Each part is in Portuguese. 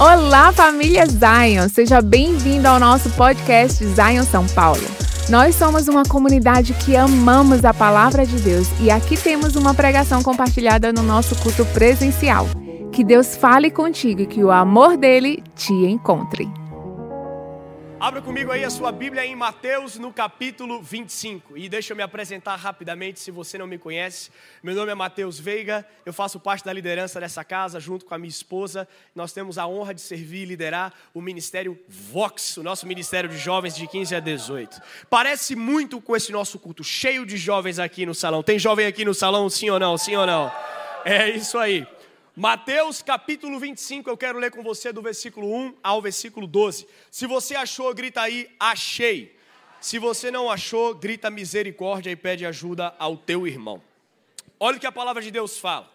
Olá, família Zion! Seja bem-vindo ao nosso podcast Zion São Paulo. Nós somos uma comunidade que amamos a palavra de Deus e aqui temos uma pregação compartilhada no nosso culto presencial. Que Deus fale contigo e que o amor dele te encontre. Abra comigo aí a sua Bíblia em Mateus, no capítulo 25. E deixa eu me apresentar rapidamente, se você não me conhece. Meu nome é Mateus Veiga, eu faço parte da liderança dessa casa, junto com a minha esposa. Nós temos a honra de servir e liderar o Ministério Vox, o nosso Ministério de Jovens de 15 a 18. Parece muito com esse nosso culto, cheio de jovens aqui no salão. Tem jovem aqui no salão, sim ou não? Sim ou não? É isso aí. Mateus capítulo 25, eu quero ler com você do versículo 1 ao versículo 12. Se você achou, grita aí, achei. Se você não achou, grita misericórdia e pede ajuda ao teu irmão. Olha o que a palavra de Deus fala.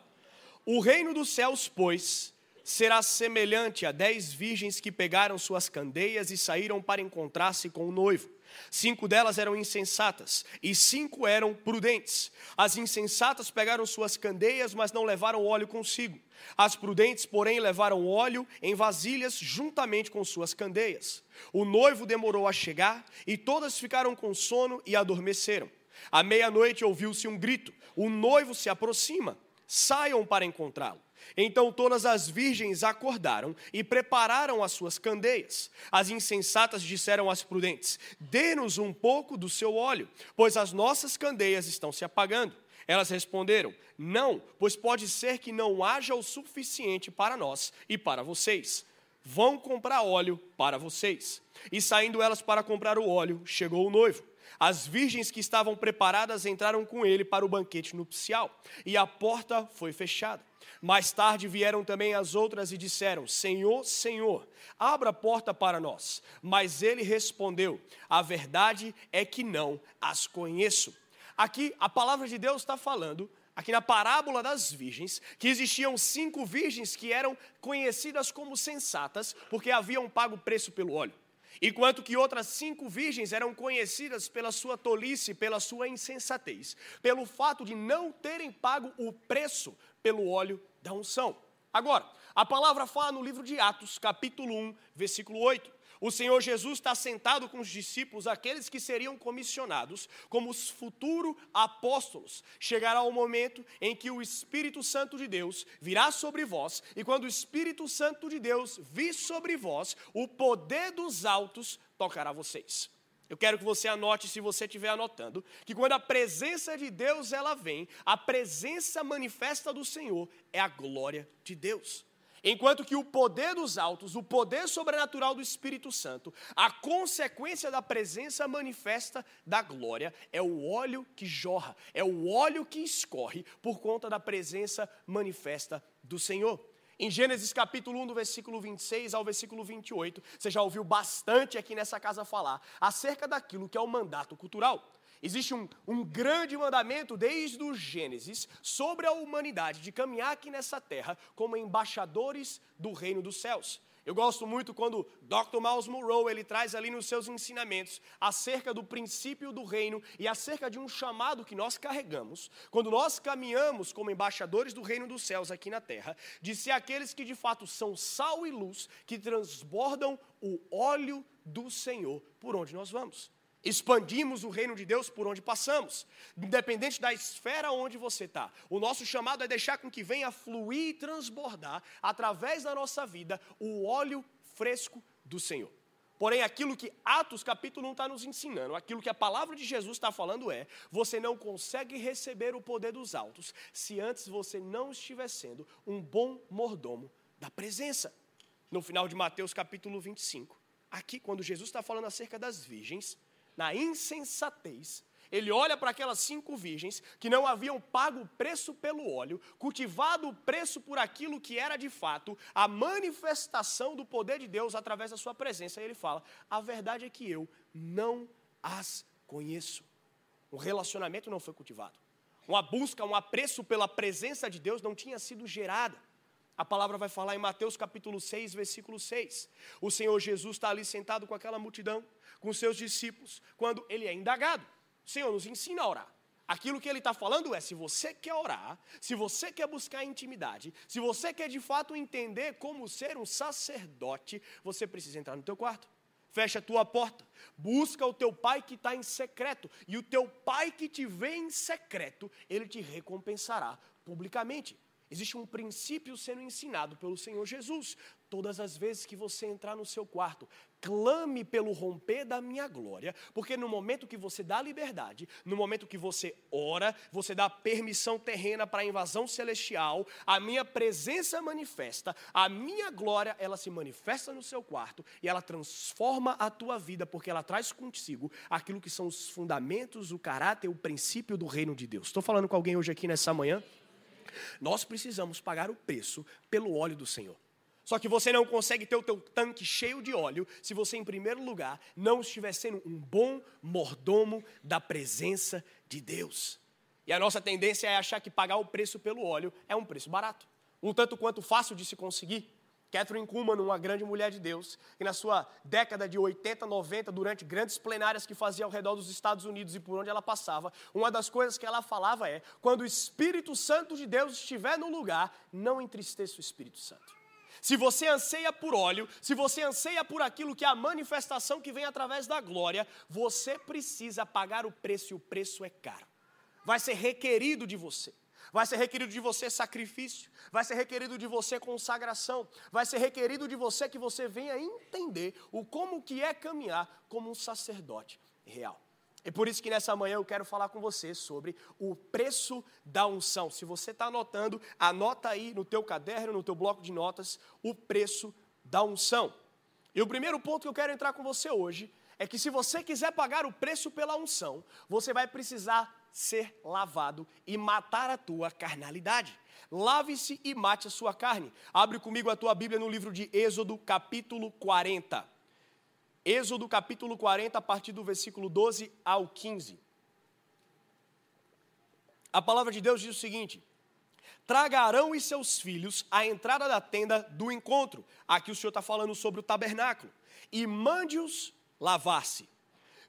O reino dos céus, pois, será semelhante a dez virgens que pegaram suas candeias e saíram para encontrar-se com o noivo. Cinco delas eram insensatas e cinco eram prudentes. As insensatas pegaram suas candeias, mas não levaram óleo consigo. As prudentes, porém, levaram óleo em vasilhas juntamente com suas candeias. O noivo demorou a chegar e todas ficaram com sono e adormeceram. À meia-noite ouviu-se um grito: O noivo se aproxima, saiam para encontrá-lo. Então todas as virgens acordaram e prepararam as suas candeias. As insensatas disseram às prudentes: Dê-nos um pouco do seu óleo, pois as nossas candeias estão se apagando. Elas responderam: Não, pois pode ser que não haja o suficiente para nós e para vocês. Vão comprar óleo para vocês. E saindo elas para comprar o óleo, chegou o noivo. As virgens que estavam preparadas entraram com ele para o banquete nupcial, e a porta foi fechada. Mais tarde vieram também as outras e disseram: Senhor, Senhor, abra a porta para nós. Mas ele respondeu: A verdade é que não as conheço. Aqui a palavra de Deus está falando aqui na parábola das virgens, que existiam cinco virgens que eram conhecidas como sensatas, porque haviam pago preço pelo óleo. Enquanto que outras cinco virgens eram conhecidas pela sua tolice, pela sua insensatez, pelo fato de não terem pago o preço pelo óleo da unção. Agora, a palavra fala no livro de Atos, capítulo 1, versículo 8. O Senhor Jesus está sentado com os discípulos, aqueles que seriam comissionados como os futuros apóstolos. Chegará o momento em que o Espírito Santo de Deus virá sobre vós, e quando o Espírito Santo de Deus vir sobre vós, o poder dos altos tocará vocês. Eu quero que você anote, se você estiver anotando, que quando a presença de Deus ela vem, a presença manifesta do Senhor é a glória de Deus. Enquanto que o poder dos altos, o poder sobrenatural do Espírito Santo, a consequência da presença manifesta da glória é o óleo que jorra, é o óleo que escorre por conta da presença manifesta do Senhor. Em Gênesis capítulo 1, do versículo 26 ao versículo 28, você já ouviu bastante aqui nessa casa falar acerca daquilo que é o mandato cultural. Existe um, um grande mandamento desde o Gênesis sobre a humanidade de caminhar aqui nessa terra como embaixadores do reino dos céus. Eu gosto muito quando Dr. Miles Monroe ele traz ali nos seus ensinamentos acerca do princípio do reino e acerca de um chamado que nós carregamos quando nós caminhamos como embaixadores do reino dos céus aqui na terra, de ser aqueles que de fato são sal e luz que transbordam o óleo do Senhor por onde nós vamos. Expandimos o reino de Deus por onde passamos, independente da esfera onde você está. O nosso chamado é deixar com que venha fluir e transbordar, através da nossa vida, o óleo fresco do Senhor. Porém, aquilo que Atos capítulo 1 está nos ensinando, aquilo que a palavra de Jesus está falando é: você não consegue receber o poder dos altos se antes você não estiver sendo um bom mordomo da presença. No final de Mateus capítulo 25, aqui, quando Jesus está falando acerca das virgens, na insensatez, ele olha para aquelas cinco virgens que não haviam pago o preço pelo óleo, cultivado o preço por aquilo que era de fato a manifestação do poder de Deus através da sua presença. E ele fala: a verdade é que eu não as conheço. Um relacionamento não foi cultivado. Uma busca, um apreço pela presença de Deus não tinha sido gerada. A palavra vai falar em Mateus capítulo 6, versículo 6. O Senhor Jesus está ali sentado com aquela multidão com seus discípulos quando ele é indagado. Senhor, nos ensina a orar. Aquilo que ele está falando é: se você quer orar, se você quer buscar intimidade, se você quer de fato entender como ser um sacerdote, você precisa entrar no teu quarto. Fecha a tua porta, busca o teu pai que está em secreto, e o teu pai que te vê em secreto, ele te recompensará publicamente. Existe um princípio sendo ensinado pelo Senhor Jesus. Todas as vezes que você entrar no seu quarto, clame pelo romper da minha glória, porque no momento que você dá liberdade, no momento que você ora, você dá permissão terrena para a invasão celestial, a minha presença manifesta, a minha glória, ela se manifesta no seu quarto e ela transforma a tua vida, porque ela traz consigo aquilo que são os fundamentos, o caráter, o princípio do reino de Deus. Estou falando com alguém hoje aqui nessa manhã? Nós precisamos pagar o preço pelo óleo do Senhor. Só que você não consegue ter o teu tanque cheio de óleo se você, em primeiro lugar, não estiver sendo um bom mordomo da presença de Deus. E a nossa tendência é achar que pagar o preço pelo óleo é um preço barato, um tanto quanto fácil de se conseguir. Catherine Kuhlman, uma grande mulher de Deus, que na sua década de 80, 90, durante grandes plenárias que fazia ao redor dos Estados Unidos e por onde ela passava, uma das coisas que ela falava é: quando o Espírito Santo de Deus estiver no lugar, não entristeça o Espírito Santo. Se você anseia por óleo, se você anseia por aquilo que é a manifestação que vem através da glória, você precisa pagar o preço e o preço é caro. Vai ser requerido de você. Vai ser requerido de você sacrifício, vai ser requerido de você consagração, vai ser requerido de você que você venha entender o como que é caminhar como um sacerdote real. É por isso que nessa manhã eu quero falar com você sobre o preço da unção. Se você está anotando, anota aí no teu caderno, no teu bloco de notas, o preço da unção. E o primeiro ponto que eu quero entrar com você hoje é que se você quiser pagar o preço pela unção, você vai precisar ser lavado e matar a tua carnalidade. Lave-se e mate a sua carne. Abre comigo a tua Bíblia no livro de Êxodo, capítulo 40. Êxodo, capítulo 40, a partir do versículo 12 ao 15. A palavra de Deus diz o seguinte: Traga Arão e seus filhos à entrada da tenda do encontro. Aqui o Senhor está falando sobre o tabernáculo. E mande-os lavar-se.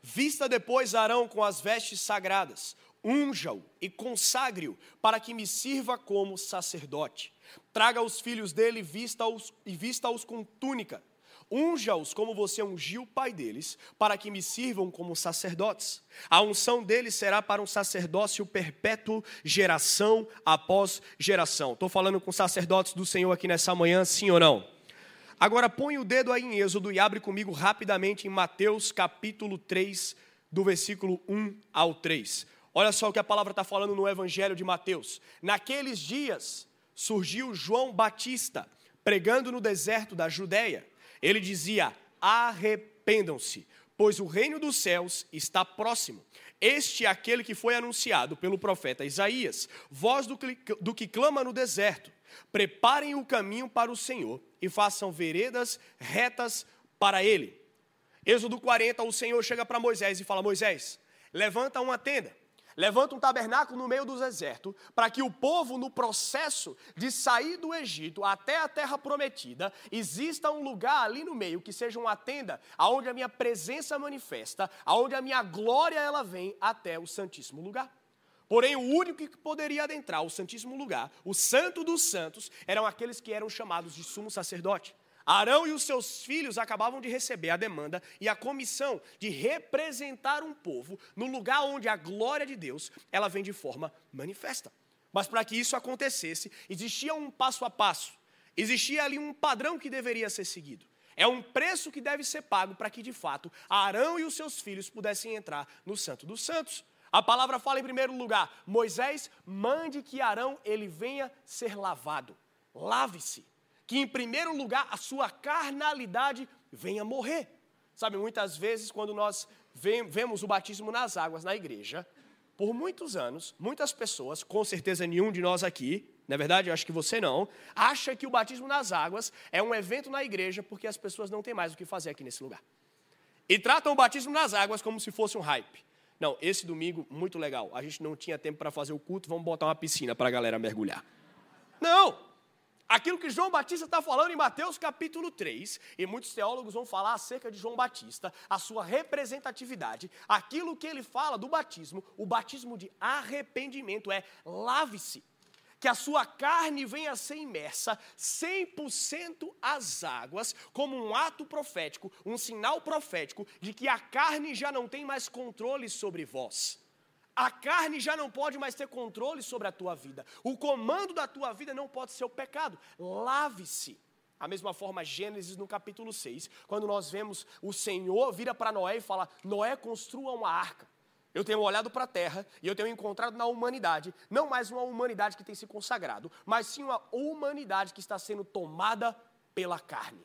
Vista depois Arão com as vestes sagradas, unja-o e consagre-o para que me sirva como sacerdote. Traga os filhos dele vista-os, e vista-os com túnica. Unja-os como você ungiu o pai deles, para que me sirvam como sacerdotes. A unção deles será para um sacerdócio perpétuo, geração após geração. Estou falando com sacerdotes do Senhor aqui nessa manhã, sim ou não? Agora põe o dedo aí em Êxodo e abre comigo rapidamente em Mateus capítulo 3, do versículo 1 ao 3. Olha só o que a palavra está falando no Evangelho de Mateus. Naqueles dias surgiu João Batista, pregando no deserto da Judéia. Ele dizia: arrependam-se, pois o reino dos céus está próximo. Este é aquele que foi anunciado pelo profeta Isaías, voz do que, do que clama no deserto. Preparem o caminho para o Senhor e façam veredas retas para ele. Êxodo 40, o Senhor chega para Moisés e fala: Moisés, levanta uma tenda Levanta um tabernáculo no meio do deserto, para que o povo, no processo de sair do Egito até a terra prometida, exista um lugar ali no meio que seja uma tenda, aonde a minha presença manifesta, aonde a minha glória ela vem até o Santíssimo lugar. Porém, o único que poderia adentrar o Santíssimo lugar, o Santo dos Santos, eram aqueles que eram chamados de sumo sacerdote. Arão e os seus filhos acabavam de receber a demanda e a comissão de representar um povo no lugar onde a glória de Deus ela vem de forma manifesta. Mas para que isso acontecesse, existia um passo a passo, existia ali um padrão que deveria ser seguido. É um preço que deve ser pago para que de fato Arão e os seus filhos pudessem entrar no Santo dos Santos. A palavra fala em primeiro lugar: Moisés mande que Arão ele venha ser lavado. Lave-se que em primeiro lugar a sua carnalidade venha morrer. Sabe, muitas vezes quando nós vemos o batismo nas águas na igreja, por muitos anos, muitas pessoas, com certeza nenhum de nós aqui, na verdade, eu acho que você não, acha que o batismo nas águas é um evento na igreja porque as pessoas não têm mais o que fazer aqui nesse lugar. E tratam o batismo nas águas como se fosse um hype. Não, esse domingo, muito legal. A gente não tinha tempo para fazer o culto, vamos botar uma piscina para a galera mergulhar. Não! Aquilo que João Batista está falando em Mateus capítulo 3, e muitos teólogos vão falar acerca de João Batista, a sua representatividade, aquilo que ele fala do batismo, o batismo de arrependimento é lave-se, que a sua carne venha a ser imersa 100% às águas, como um ato profético, um sinal profético de que a carne já não tem mais controle sobre vós. A carne já não pode mais ter controle sobre a tua vida. O comando da tua vida não pode ser o pecado. Lave-se. A mesma forma, Gênesis no capítulo 6, quando nós vemos o Senhor vira para Noé e fala: Noé, construa uma arca. Eu tenho olhado para a terra e eu tenho encontrado na humanidade, não mais uma humanidade que tem se consagrado, mas sim uma humanidade que está sendo tomada pela carne.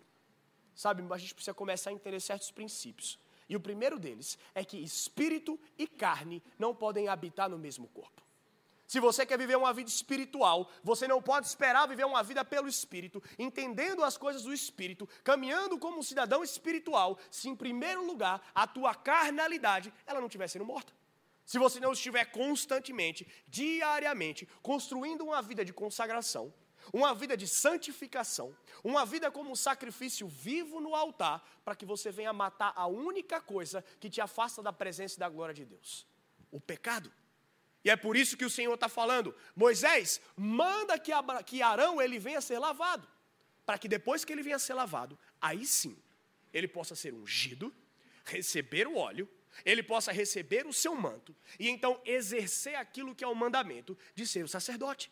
Sabe, a gente precisa começar a entender certos princípios. E o primeiro deles é que espírito e carne não podem habitar no mesmo corpo. Se você quer viver uma vida espiritual, você não pode esperar viver uma vida pelo espírito, entendendo as coisas do espírito, caminhando como um cidadão espiritual, se em primeiro lugar a tua carnalidade ela não estiver sendo morta. Se você não estiver constantemente, diariamente, construindo uma vida de consagração, uma vida de santificação, uma vida como um sacrifício vivo no altar, para que você venha matar a única coisa que te afasta da presença e da glória de Deus: o pecado. E é por isso que o Senhor está falando: Moisés, manda que, que Arão ele venha ser lavado, para que depois que ele venha ser lavado, aí sim ele possa ser ungido, receber o óleo, ele possa receber o seu manto e então exercer aquilo que é o mandamento de ser o sacerdote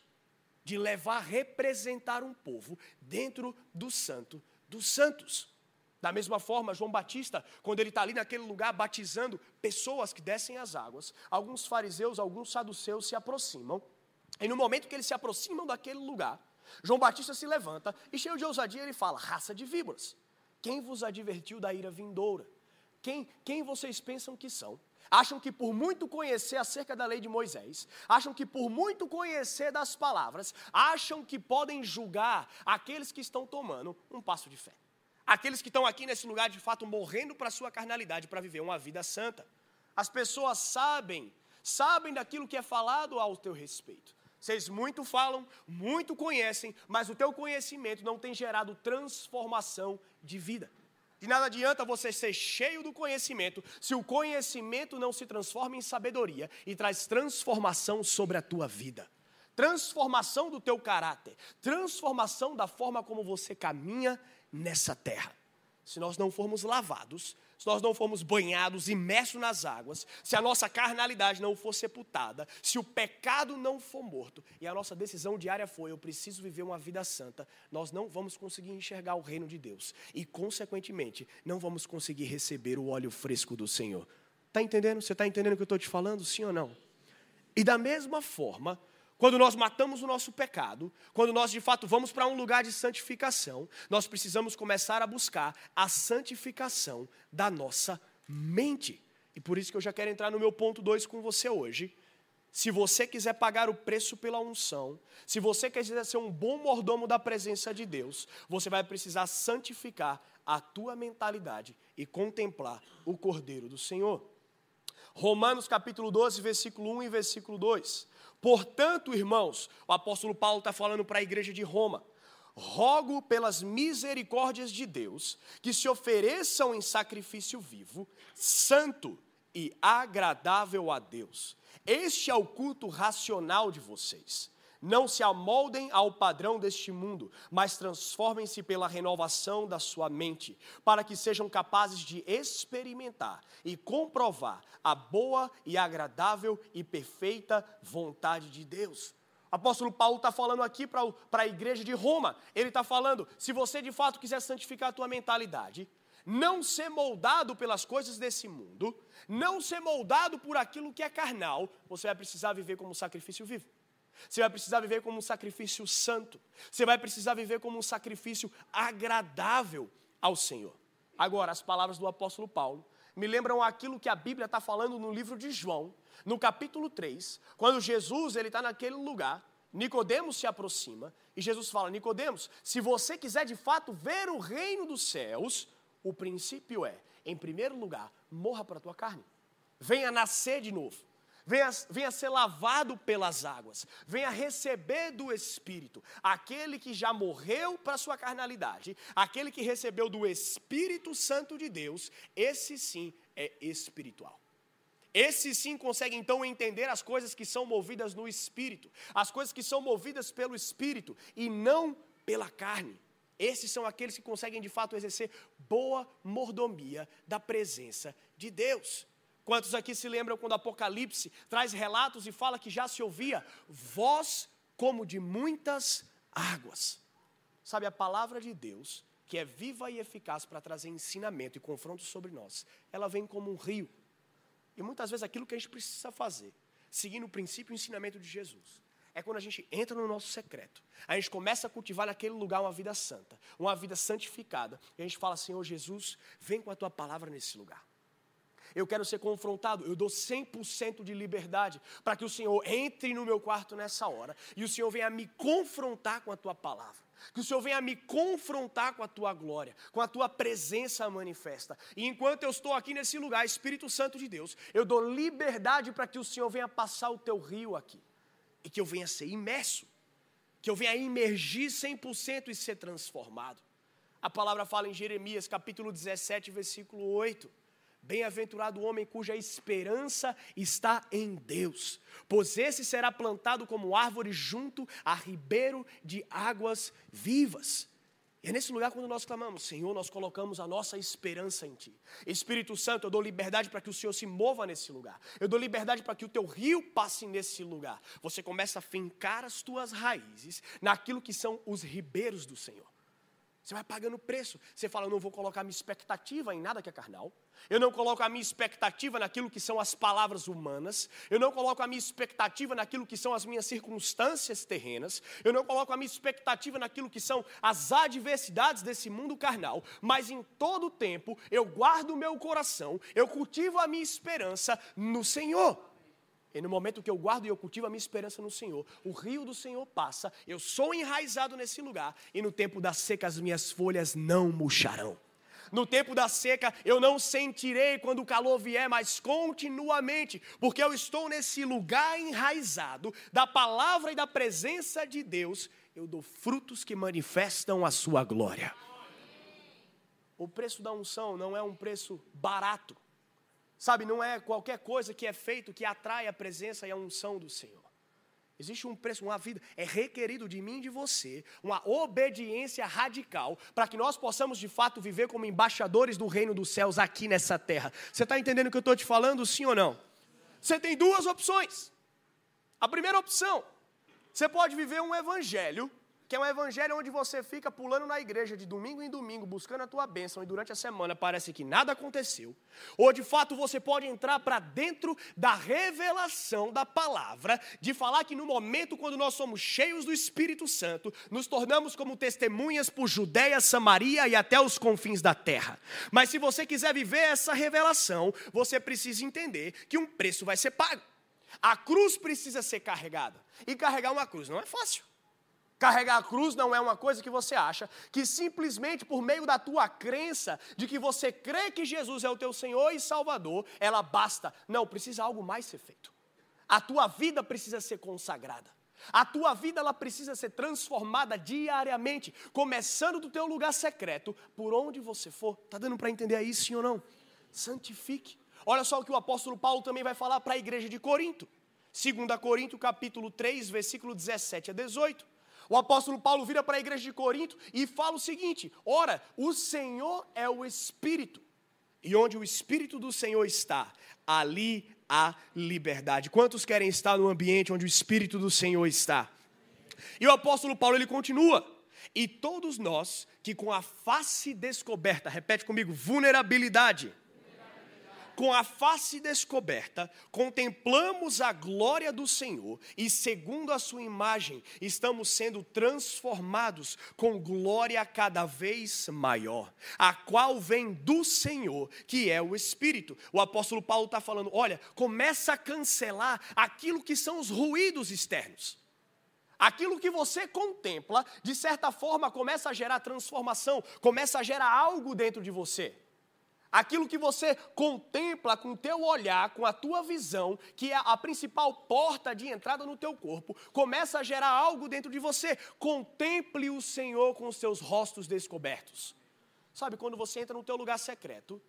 de levar, representar um povo dentro do santo dos santos. Da mesma forma, João Batista, quando ele está ali naquele lugar batizando pessoas que descem as águas, alguns fariseus, alguns saduceus se aproximam, e no momento que eles se aproximam daquele lugar, João Batista se levanta e, cheio de ousadia, ele fala: raça de víboras, quem vos advertiu da ira vindoura? Quem, quem vocês pensam que são? Acham que por muito conhecer acerca da lei de Moisés, acham que por muito conhecer das palavras, acham que podem julgar aqueles que estão tomando um passo de fé. Aqueles que estão aqui nesse lugar de fato morrendo para a sua carnalidade para viver uma vida santa. As pessoas sabem, sabem daquilo que é falado ao teu respeito. Vocês muito falam, muito conhecem, mas o teu conhecimento não tem gerado transformação de vida. De nada adianta você ser cheio do conhecimento se o conhecimento não se transforma em sabedoria e traz transformação sobre a tua vida. Transformação do teu caráter, transformação da forma como você caminha nessa terra. Se nós não formos lavados, se nós não formos banhados, imersos nas águas, se a nossa carnalidade não for sepultada, se o pecado não for morto e a nossa decisão diária for eu preciso viver uma vida santa, nós não vamos conseguir enxergar o reino de Deus e, consequentemente, não vamos conseguir receber o óleo fresco do Senhor. Está entendendo? Você está entendendo o que eu estou te falando? Sim ou não? E da mesma forma, quando nós matamos o nosso pecado, quando nós de fato vamos para um lugar de santificação, nós precisamos começar a buscar a santificação da nossa mente. E por isso que eu já quero entrar no meu ponto 2 com você hoje. Se você quiser pagar o preço pela unção, se você quiser ser um bom mordomo da presença de Deus, você vai precisar santificar a tua mentalidade e contemplar o Cordeiro do Senhor. Romanos capítulo 12, versículo 1 e versículo 2. Portanto, irmãos, o apóstolo Paulo está falando para a igreja de Roma. Rogo pelas misericórdias de Deus que se ofereçam em sacrifício vivo, santo e agradável a Deus. Este é o culto racional de vocês. Não se amoldem ao padrão deste mundo, mas transformem-se pela renovação da sua mente, para que sejam capazes de experimentar e comprovar a boa e agradável e perfeita vontade de Deus. Apóstolo Paulo está falando aqui para a igreja de Roma. Ele está falando: se você de fato quiser santificar a tua mentalidade, não ser moldado pelas coisas desse mundo, não ser moldado por aquilo que é carnal, você vai precisar viver como sacrifício vivo. Você vai precisar viver como um sacrifício santo. Você vai precisar viver como um sacrifício agradável ao Senhor. Agora, as palavras do apóstolo Paulo me lembram aquilo que a Bíblia está falando no livro de João, no capítulo 3, quando Jesus ele está naquele lugar, Nicodemos se aproxima e Jesus fala: Nicodemos, se você quiser de fato ver o reino dos céus, o princípio é, em primeiro lugar, morra para a tua carne. Venha nascer de novo. Venha, venha ser lavado pelas águas, venha receber do Espírito. Aquele que já morreu para a sua carnalidade, aquele que recebeu do Espírito Santo de Deus, esse sim é espiritual. Esse sim consegue então entender as coisas que são movidas no espírito, as coisas que são movidas pelo espírito e não pela carne. Esses são aqueles que conseguem de fato exercer boa mordomia da presença de Deus. Quantos aqui se lembram quando Apocalipse traz relatos e fala que já se ouvia voz como de muitas águas? Sabe, a palavra de Deus, que é viva e eficaz para trazer ensinamento e confronto sobre nós, ela vem como um rio. E muitas vezes aquilo que a gente precisa fazer, seguindo o princípio e o ensinamento de Jesus, é quando a gente entra no nosso secreto. A gente começa a cultivar naquele lugar uma vida santa, uma vida santificada. E a gente fala, Senhor Jesus, vem com a tua palavra nesse lugar eu quero ser confrontado, eu dou 100% de liberdade para que o Senhor entre no meu quarto nessa hora e o Senhor venha me confrontar com a tua palavra. Que o Senhor venha me confrontar com a tua glória, com a tua presença manifesta. E enquanto eu estou aqui nesse lugar, Espírito Santo de Deus, eu dou liberdade para que o Senhor venha passar o teu rio aqui. E que eu venha ser imerso. Que eu venha imergir 100% e ser transformado. A palavra fala em Jeremias capítulo 17, versículo 8. Bem-aventurado o homem cuja esperança está em Deus, pois esse será plantado como árvore junto a ribeiro de águas vivas. E é nesse lugar quando nós clamamos, Senhor, nós colocamos a nossa esperança em Ti. Espírito Santo, eu dou liberdade para que o Senhor se mova nesse lugar. Eu dou liberdade para que o Teu rio passe nesse lugar. Você começa a fincar as tuas raízes naquilo que são os ribeiros do Senhor. Você vai pagando preço. Você fala, eu não vou colocar minha expectativa em nada que é carnal. Eu não coloco a minha expectativa naquilo que são as palavras humanas. Eu não coloco a minha expectativa naquilo que são as minhas circunstâncias terrenas. Eu não coloco a minha expectativa naquilo que são as adversidades desse mundo carnal. Mas em todo tempo eu guardo o meu coração, eu cultivo a minha esperança no Senhor. E no momento que eu guardo e eu cultivo a minha esperança no Senhor, o rio do Senhor passa, eu sou enraizado nesse lugar, e no tempo da seca as minhas folhas não murcharão. No tempo da seca eu não sentirei quando o calor vier, mas continuamente, porque eu estou nesse lugar enraizado da palavra e da presença de Deus, eu dou frutos que manifestam a sua glória. O preço da unção não é um preço barato. Sabe, não é qualquer coisa que é feito que atrai a presença e a unção do Senhor. Existe um preço, uma vida, é requerido de mim e de você, uma obediência radical, para que nós possamos de fato viver como embaixadores do reino dos céus aqui nessa terra. Você está entendendo o que eu estou te falando, sim ou não? Você tem duas opções. A primeira opção, você pode viver um evangelho que é um evangelho onde você fica pulando na igreja de domingo em domingo, buscando a tua bênção, e durante a semana parece que nada aconteceu, ou de fato você pode entrar para dentro da revelação da palavra, de falar que no momento quando nós somos cheios do Espírito Santo, nos tornamos como testemunhas por Judéia, Samaria e até os confins da terra. Mas se você quiser viver essa revelação, você precisa entender que um preço vai ser pago. A cruz precisa ser carregada. E carregar uma cruz não é fácil. Carregar a cruz não é uma coisa que você acha que simplesmente por meio da tua crença de que você crê que Jesus é o teu Senhor e Salvador, ela basta. Não, precisa algo mais ser feito. A tua vida precisa ser consagrada. A tua vida ela precisa ser transformada diariamente, começando do teu lugar secreto, por onde você for. Tá dando para entender aí sim ou não? Santifique. Olha só o que o apóstolo Paulo também vai falar para a igreja de Corinto. 2 Coríntios capítulo 3, versículo 17 a 18. O apóstolo Paulo vira para a igreja de Corinto e fala o seguinte: ora, o Senhor é o Espírito, e onde o Espírito do Senhor está, ali há liberdade. Quantos querem estar no ambiente onde o Espírito do Senhor está? E o apóstolo Paulo ele continua: e todos nós que com a face descoberta, repete comigo, vulnerabilidade com a face descoberta, contemplamos a glória do Senhor e, segundo a Sua imagem, estamos sendo transformados com glória cada vez maior, a qual vem do Senhor, que é o Espírito. O apóstolo Paulo está falando: olha, começa a cancelar aquilo que são os ruídos externos. Aquilo que você contempla, de certa forma, começa a gerar transformação, começa a gerar algo dentro de você. Aquilo que você contempla com o teu olhar, com a tua visão, que é a principal porta de entrada no teu corpo, começa a gerar algo dentro de você. Contemple o Senhor com os seus rostos descobertos. Sabe, quando você entra no teu lugar secreto,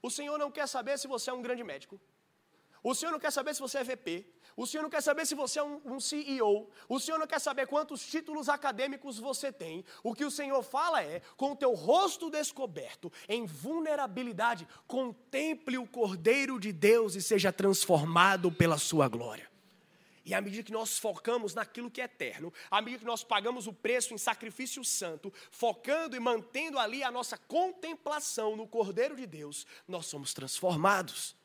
o Senhor não quer saber se você é um grande médico. O Senhor não quer saber se você é VP. O Senhor não quer saber se você é um, CEO. O Senhor não quer saber quantos títulos acadêmicos você tem. O que o Senhor fala é: com o teu rosto descoberto, em vulnerabilidade, contemple o Cordeiro de Deus e seja transformado pela sua glória. E à medida que nós focamos naquilo que é eterno, à medida que nós pagamos o preço em sacrifício santo, focando e mantendo ali a nossa contemplação no Cordeiro de Deus, nós somos transformados.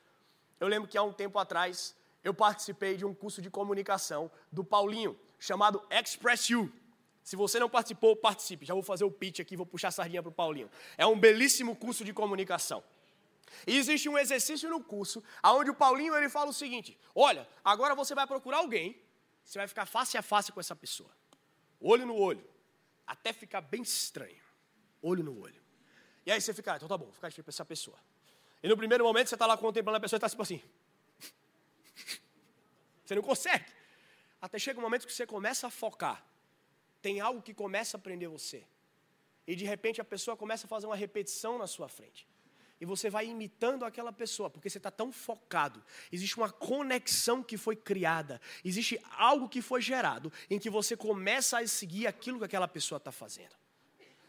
Eu lembro que há um tempo atrás, eu participei de um curso de comunicação do Paulinho, chamado Express You. Se você não participou, participe. Já vou fazer o pitch aqui, vou puxar a sardinha para o Paulinho. É um belíssimo curso de comunicação. E existe um exercício no curso, onde o Paulinho ele fala o seguinte: olha, agora você vai procurar alguém, você vai ficar face a face com essa pessoa, olho no olho, até ficar bem estranho, olho no olho. E aí você fica, ah, então tá bom, vou ficar de frente para essa pessoa. E no primeiro momento você está lá contemplando a pessoa e está tipo assim. Você não consegue. Até chega um momento que você começa a focar. Tem algo que começa a prender você. E de repente a pessoa começa a fazer uma repetição na sua frente. E você vai imitando aquela pessoa, porque você está tão focado. Existe uma conexão que foi criada. Existe algo que foi gerado em que você começa a seguir aquilo que aquela pessoa está fazendo.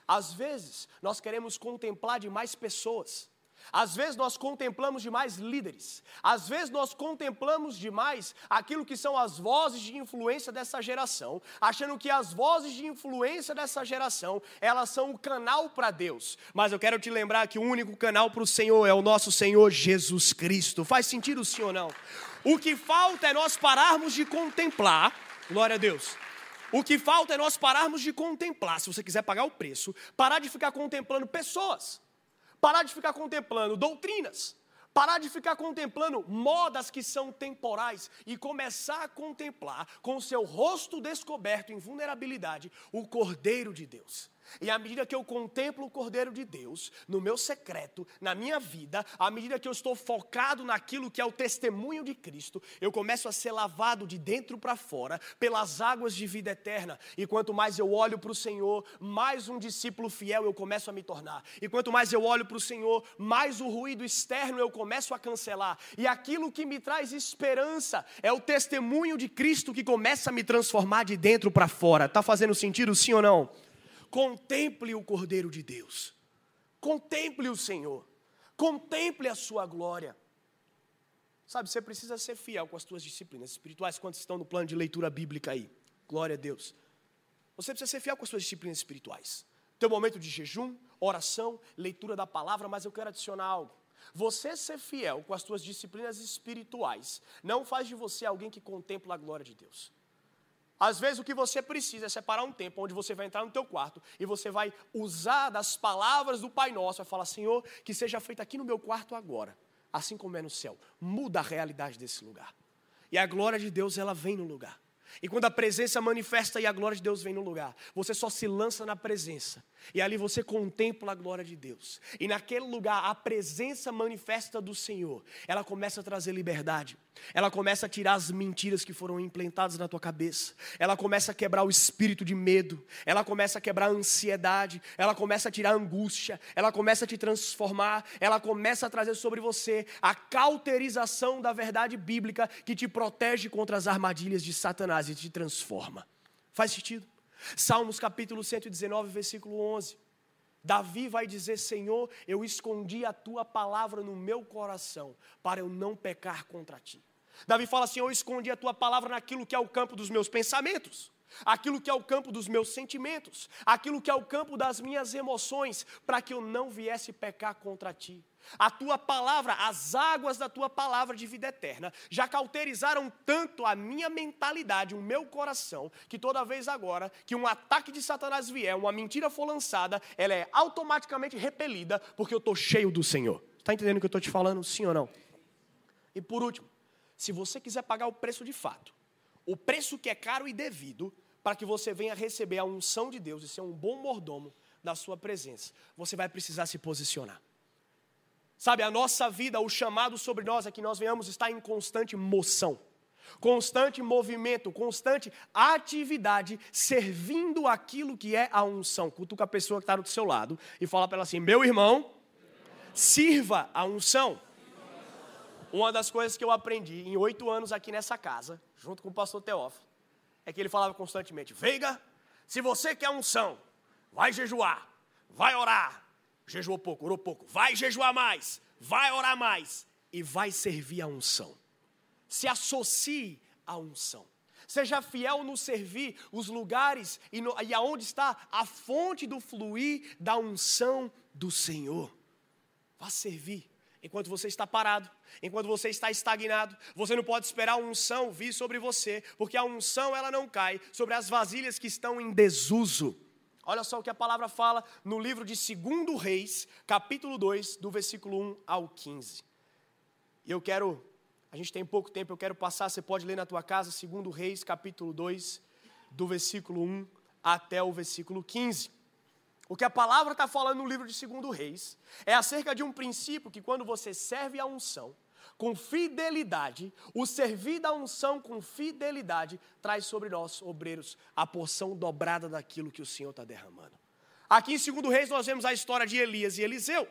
Às vezes, nós queremos contemplar demais pessoas. Às vezes nós contemplamos demais líderes, às vezes nós contemplamos demais aquilo que são as vozes de influência dessa geração, achando que as vozes de influência dessa geração, elas são o canal para Deus. Mas eu quero te lembrar que o único canal para o Senhor é o nosso Senhor Jesus Cristo. Faz sentido sim ou não? O que falta é nós pararmos de contemplar, glória a Deus. O que falta é nós pararmos de contemplar, se você quiser pagar o preço, parar de ficar contemplando pessoas. Parar de ficar contemplando doutrinas. Parar de ficar contemplando modas que são temporais e começar a contemplar com seu rosto descoberto em vulnerabilidade o Cordeiro de Deus. E à medida que eu contemplo o Cordeiro de Deus no meu secreto, na minha vida, à medida que eu estou focado naquilo que é o testemunho de Cristo, eu começo a ser lavado de dentro para fora pelas águas de vida eterna. E quanto mais eu olho para o Senhor, mais um discípulo fiel eu começo a me tornar. E quanto mais eu olho para o Senhor, mais o ruído externo eu começo a cancelar. E aquilo que me traz esperança é o testemunho de Cristo que começa a me transformar de dentro para fora. Está fazendo sentido, sim ou não? Contemple o Cordeiro de Deus. Contemple o Senhor. Contemple a sua glória. Sabe, você precisa ser fiel com as suas disciplinas espirituais quando estão no plano de leitura bíblica aí. Glória a Deus. Você precisa ser fiel com as suas disciplinas espirituais. Teu momento de jejum, oração, leitura da palavra, mas eu quero adicionar algo. Você ser fiel com as suas disciplinas espirituais não faz de você alguém que contempla a glória de Deus. Às vezes o que você precisa é separar um tempo onde você vai entrar no teu quarto e você vai usar das palavras do Pai Nosso, vai falar, Senhor, que seja feito aqui no meu quarto agora, assim como é no céu. Muda a realidade desse lugar. E a glória de Deus, ela vem no lugar. E quando a presença manifesta e a glória de Deus vem no lugar, você só se lança na presença. E ali você contempla a glória de Deus. E naquele lugar, a presença manifesta do Senhor, ela começa a trazer liberdade. Ela começa a tirar as mentiras que foram implantadas na tua cabeça. Ela começa a quebrar o espírito de medo. Ela começa a quebrar a ansiedade. Ela começa a tirar a angústia. Ela começa a te transformar. Ela começa a trazer sobre você a cauterização da verdade bíblica que te protege contra as armadilhas de Satanás e te transforma. Faz sentido? Salmos capítulo 119, versículo 11. Davi vai dizer: Senhor, eu escondi a tua palavra no meu coração, para eu não pecar contra ti. Davi fala assim: Eu escondi a tua palavra naquilo que é o campo dos meus pensamentos, aquilo que é o campo dos meus sentimentos, aquilo que é o campo das minhas emoções, para que eu não viesse pecar contra ti. A tua palavra, as águas da tua palavra de vida eterna, já cauterizaram tanto a minha mentalidade, o meu coração, que toda vez agora que um ataque de Satanás vier, uma mentira for lançada, ela é automaticamente repelida, porque eu estou cheio do Senhor. Está entendendo o que eu estou te falando, sim ou não? E por último, se você quiser pagar o preço de fato, o preço que é caro e devido, para que você venha receber a unção de Deus e ser um bom mordomo da sua presença, você vai precisar se posicionar. Sabe, a nossa vida, o chamado sobre nós é que nós venhamos estar em constante moção, constante movimento, constante atividade, servindo aquilo que é a unção. Cutuca a pessoa que está do seu lado e fala para ela assim: meu irmão, sirva a unção. Uma das coisas que eu aprendi em oito anos aqui nessa casa, junto com o pastor Teófilo, é que ele falava constantemente: Veiga, se você quer unção, vai jejuar, vai orar, Jejuou pouco, orou pouco. Vai jejuar mais, vai orar mais e vai servir a unção. Se associe à unção. Seja fiel no servir os lugares e, no, e aonde está a fonte do fluir da unção do Senhor. Vá servir enquanto você está parado, enquanto você está estagnado. Você não pode esperar a unção vir sobre você, porque a unção ela não cai sobre as vasilhas que estão em desuso. Olha só o que a palavra fala no livro de 2 Reis, capítulo 2, do versículo 1 ao 15. E eu quero, a gente tem pouco tempo, eu quero passar, você pode ler na tua casa, 2 Reis, capítulo 2, do versículo 1 até o versículo 15. O que a palavra está falando no livro de 2 Reis é acerca de um princípio que quando você serve a unção, com fidelidade, o servir da unção com fidelidade, traz sobre nós, obreiros, a porção dobrada daquilo que o Senhor está derramando. Aqui em 2 Reis nós vemos a história de Elias e Eliseu.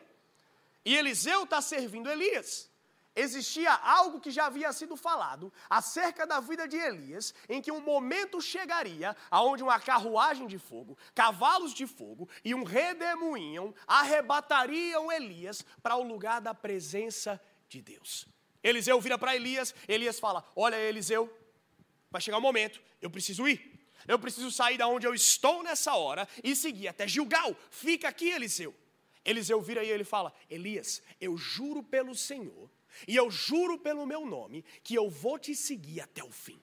E Eliseu está servindo Elias. Existia algo que já havia sido falado acerca da vida de Elias, em que um momento chegaria aonde uma carruagem de fogo, cavalos de fogo e um redemoinho arrebatariam Elias para o lugar da presença de Deus. Eliseu vira para Elias, Elias fala: Olha, Eliseu, vai chegar um momento, eu preciso ir. Eu preciso sair da onde eu estou nessa hora e seguir até Gilgal. Fica aqui, Eliseu. Eliseu vira e ele fala: Elias, eu juro pelo Senhor e eu juro pelo meu nome que eu vou te seguir até o fim.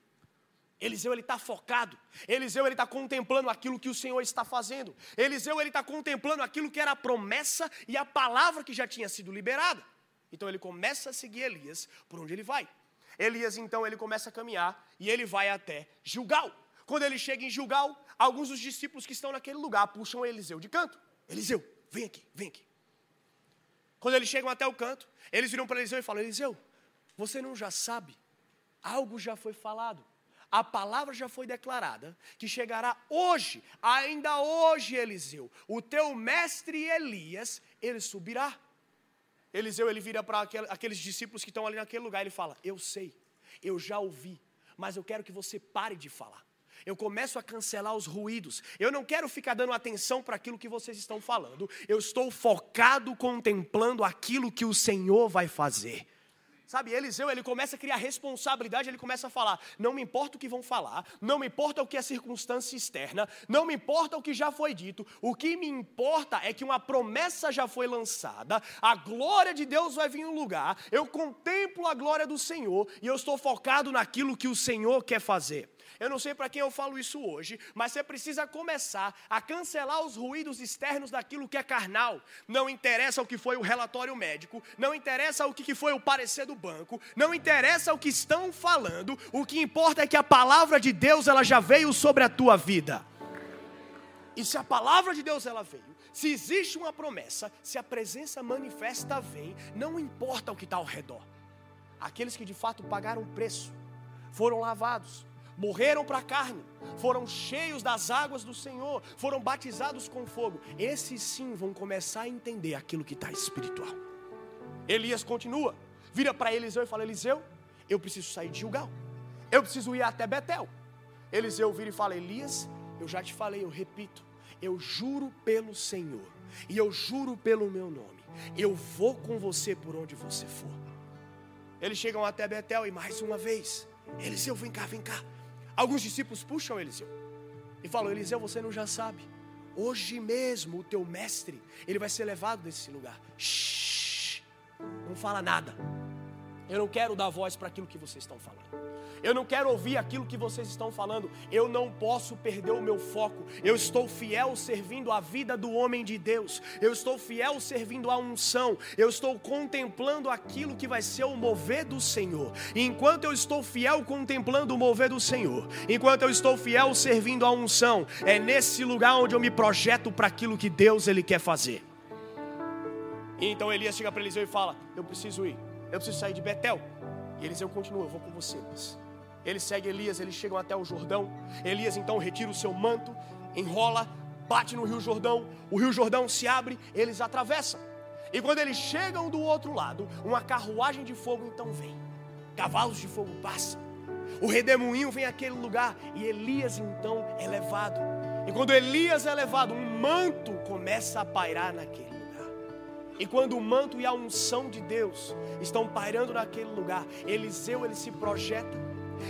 Eliseu ele está focado. Eliseu ele está contemplando aquilo que o Senhor está fazendo. Eliseu ele está contemplando aquilo que era a promessa e a palavra que já tinha sido liberada. Então ele começa a seguir Elias por onde ele vai. Elias então ele começa a caminhar e ele vai até Gilgal. Quando ele chega em Gilgal, alguns dos discípulos que estão naquele lugar puxam Eliseu de canto. Eliseu, vem aqui, vem aqui. Quando eles chegam até o canto, eles viram para Eliseu e falam: Eliseu, você não já sabe? Algo já foi falado. A palavra já foi declarada que chegará hoje, ainda hoje, Eliseu. O teu mestre Elias, ele subirá. Eliseu ele vira para aqueles discípulos que estão ali naquele lugar, ele fala: Eu sei, eu já ouvi, mas eu quero que você pare de falar. Eu começo a cancelar os ruídos. Eu não quero ficar dando atenção para aquilo que vocês estão falando. Eu estou focado contemplando aquilo que o Senhor vai fazer. Sabe, Eliseu, ele começa a criar responsabilidade, ele começa a falar: não me importa o que vão falar, não me importa o que é circunstância externa, não me importa o que já foi dito, o que me importa é que uma promessa já foi lançada, a glória de Deus vai vir no lugar, eu contemplo a glória do Senhor e eu estou focado naquilo que o Senhor quer fazer. Eu não sei para quem eu falo isso hoje, mas você precisa começar a cancelar os ruídos externos daquilo que é carnal. Não interessa o que foi o relatório médico, não interessa o que foi o parecer do banco, não interessa o que estão falando, o que importa é que a palavra de Deus ela já veio sobre a tua vida. E se a palavra de Deus ela veio, se existe uma promessa, se a presença manifesta vem, não importa o que está ao redor. Aqueles que de fato pagaram o preço, foram lavados, morreram para a carne, foram cheios das águas do Senhor, foram batizados com fogo. Esses sim vão começar a entender aquilo que está espiritual. Elias continua, vira para Eliseu e fala: Eliseu, eu preciso sair de Gilgal, eu preciso ir até Betel. Eliseu vira e fala: Elias, eu já te falei, eu repito, eu juro pelo Senhor e eu juro pelo meu nome, eu vou com você por onde você for. Eles chegam até Betel e mais uma vez, Eliseu, vem cá, vem cá. Alguns discípulos puxam Eliseu e falam: Eliseu, você não já sabe. Hoje mesmo o teu mestre, ele vai ser levado desse lugar. Shhh, não fala nada. Eu não quero dar voz para aquilo que vocês estão falando. Eu não quero ouvir aquilo que vocês estão falando. Eu não posso perder o meu foco. Eu estou fiel servindo a vida do homem de Deus. Eu estou fiel servindo a unção. Eu estou contemplando aquilo que vai ser o mover do Senhor. E enquanto eu estou fiel contemplando o mover do Senhor, enquanto eu estou fiel servindo a unção, é nesse lugar onde eu me projeto para aquilo que Deus ele quer fazer. E então Elias chega para Eliseu e fala: Eu preciso ir, eu preciso sair de Betel. E Eliseu continua: Eu vou com você. Mas ele segue Elias, eles chegam até o Jordão. Elias então retira o seu manto, enrola, bate no Rio Jordão. O Rio Jordão se abre, eles atravessam. E quando eles chegam do outro lado, uma carruagem de fogo então vem. Cavalos de fogo passam. O redemoinho vem àquele lugar e Elias então é levado. E quando Elias é levado, um manto começa a pairar naquele. E quando o manto e a unção de Deus estão pairando naquele lugar, Eliseu ele se projeta,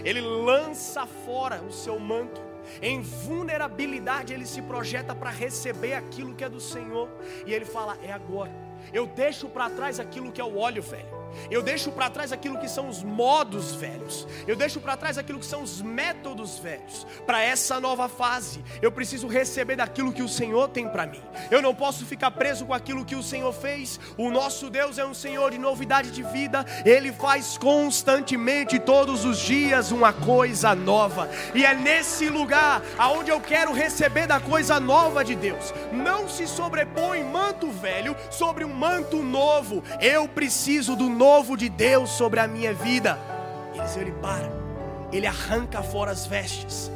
ele lança fora o seu manto em vulnerabilidade, ele se projeta para receber aquilo que é do Senhor. E ele fala: É agora. Eu deixo para trás aquilo que é o óleo velho. Eu deixo para trás aquilo que são os modos velhos. Eu deixo para trás aquilo que são os métodos velhos. Para essa nova fase, eu preciso receber daquilo que o Senhor tem para mim. Eu não posso ficar preso com aquilo que o Senhor fez. O nosso Deus é um Senhor de novidade de vida. Ele faz constantemente, todos os dias, uma coisa nova. E é nesse lugar aonde eu quero receber da coisa nova de Deus. Não se sobrepõe manto velho sobre um manto novo. Eu preciso do novo de Deus sobre a minha vida. Eliseu ele para, ele arranca fora as vestes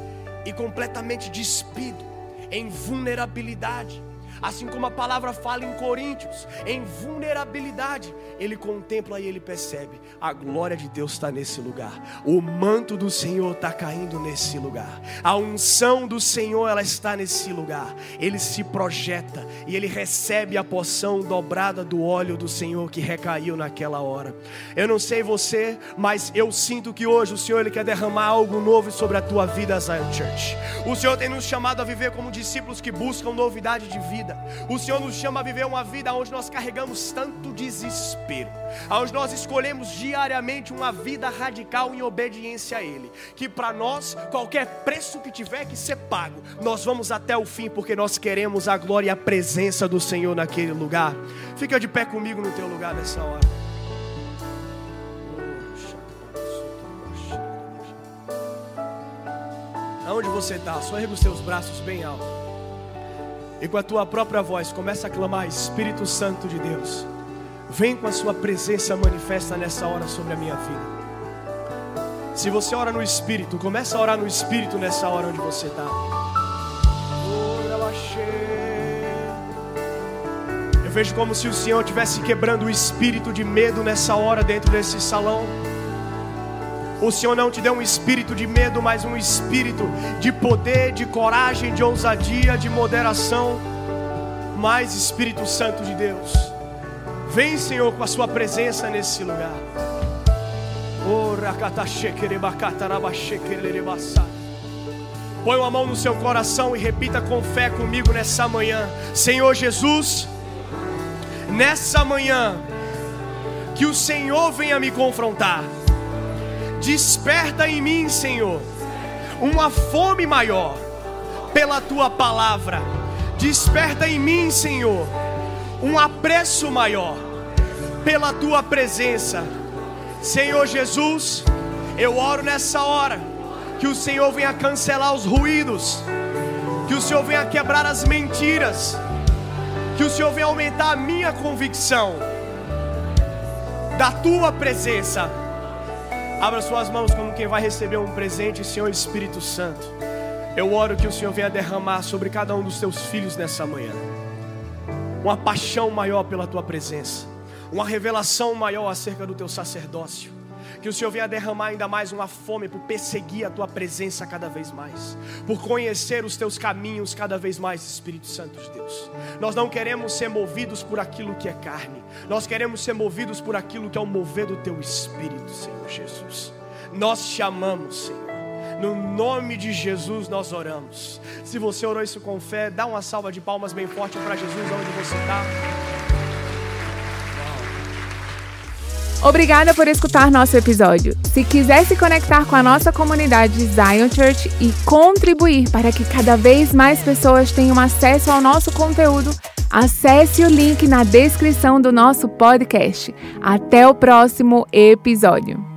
e completamente despido, em vulnerabilidade, assim como a palavra fala em Coríntios, em vulnerabilidade, ele contempla e ele percebe: a glória de Deus está nesse lugar, o manto do Senhor está caindo nesse lugar, a unção do Senhor ela está nesse lugar. Ele se projeta e ele recebe a porção dobrada do óleo do Senhor que recaiu naquela hora. Eu não sei você, mas eu sinto que hoje o Senhor ele quer derramar algo novo sobre a tua vida, Zion Church. O Senhor tem nos chamado a viver como discípulos que buscam novidade de vida. O Senhor nos chama a viver uma vida onde nós carregamos tanto desespero, onde nós escolhemos diariamente uma vida radical em obediência a Ele. Que para nós, qualquer preço que tiver que ser pago, nós vamos até o fim, porque nós queremos a glória e a presença do Senhor naquele lugar. Fica de pé comigo no teu lugar nessa hora. Aonde você está? Só erga os seus braços bem alto e com a tua própria voz começa a clamar: Espírito Santo de Deus, vem com a sua presença manifesta nessa hora sobre a minha vida. Se você ora no Espírito, começa a orar no Espírito nessa hora onde você está. Eu vejo como se o Senhor estivesse quebrando o espírito de medo nessa hora dentro desse salão. O Senhor não te deu um espírito de medo, mas um espírito de poder, de coragem, de ousadia, de moderação. Mais Espírito Santo de Deus. Vem, Senhor, com a sua presença nesse lugar. Põe uma mão no seu coração e repita com fé comigo nessa manhã. Senhor Jesus, nessa manhã, que o Senhor venha me confrontar Desperta em mim, Senhor, uma fome maior pela tua palavra. Desperta em mim, Senhor, um apreço maior pela tua presença. Senhor Jesus, eu oro nessa hora que o Senhor venha cancelar os ruídos, que o Senhor venha quebrar as mentiras, que o Senhor venha aumentar a minha convicção da tua presença Abra suas mãos como quem vai receber um presente, Senhor Espírito Santo. Eu oro que o Senhor venha derramar sobre cada um dos teus filhos nessa manhã. Uma paixão maior pela tua presença, uma revelação maior acerca do teu sacerdócio que o Senhor venha derramar ainda mais uma fome por perseguir a tua presença cada vez mais, por conhecer os teus caminhos cada vez mais, Espírito Santo de Deus. Nós não queremos ser movidos por aquilo que é carne, nós queremos ser movidos por aquilo que é o mover do teu Espírito, Senhor Jesus. Nós te amamos, Senhor. No nome de Jesus nós oramos. Se você orou isso com fé, dá uma salva de palmas bem forte para Jesus onde você está. Obrigada por escutar nosso episódio. Se quiser se conectar com a nossa comunidade Zion Church e contribuir para que cada vez mais pessoas tenham acesso ao nosso conteúdo, acesse o link na descrição do nosso podcast. Até o próximo episódio.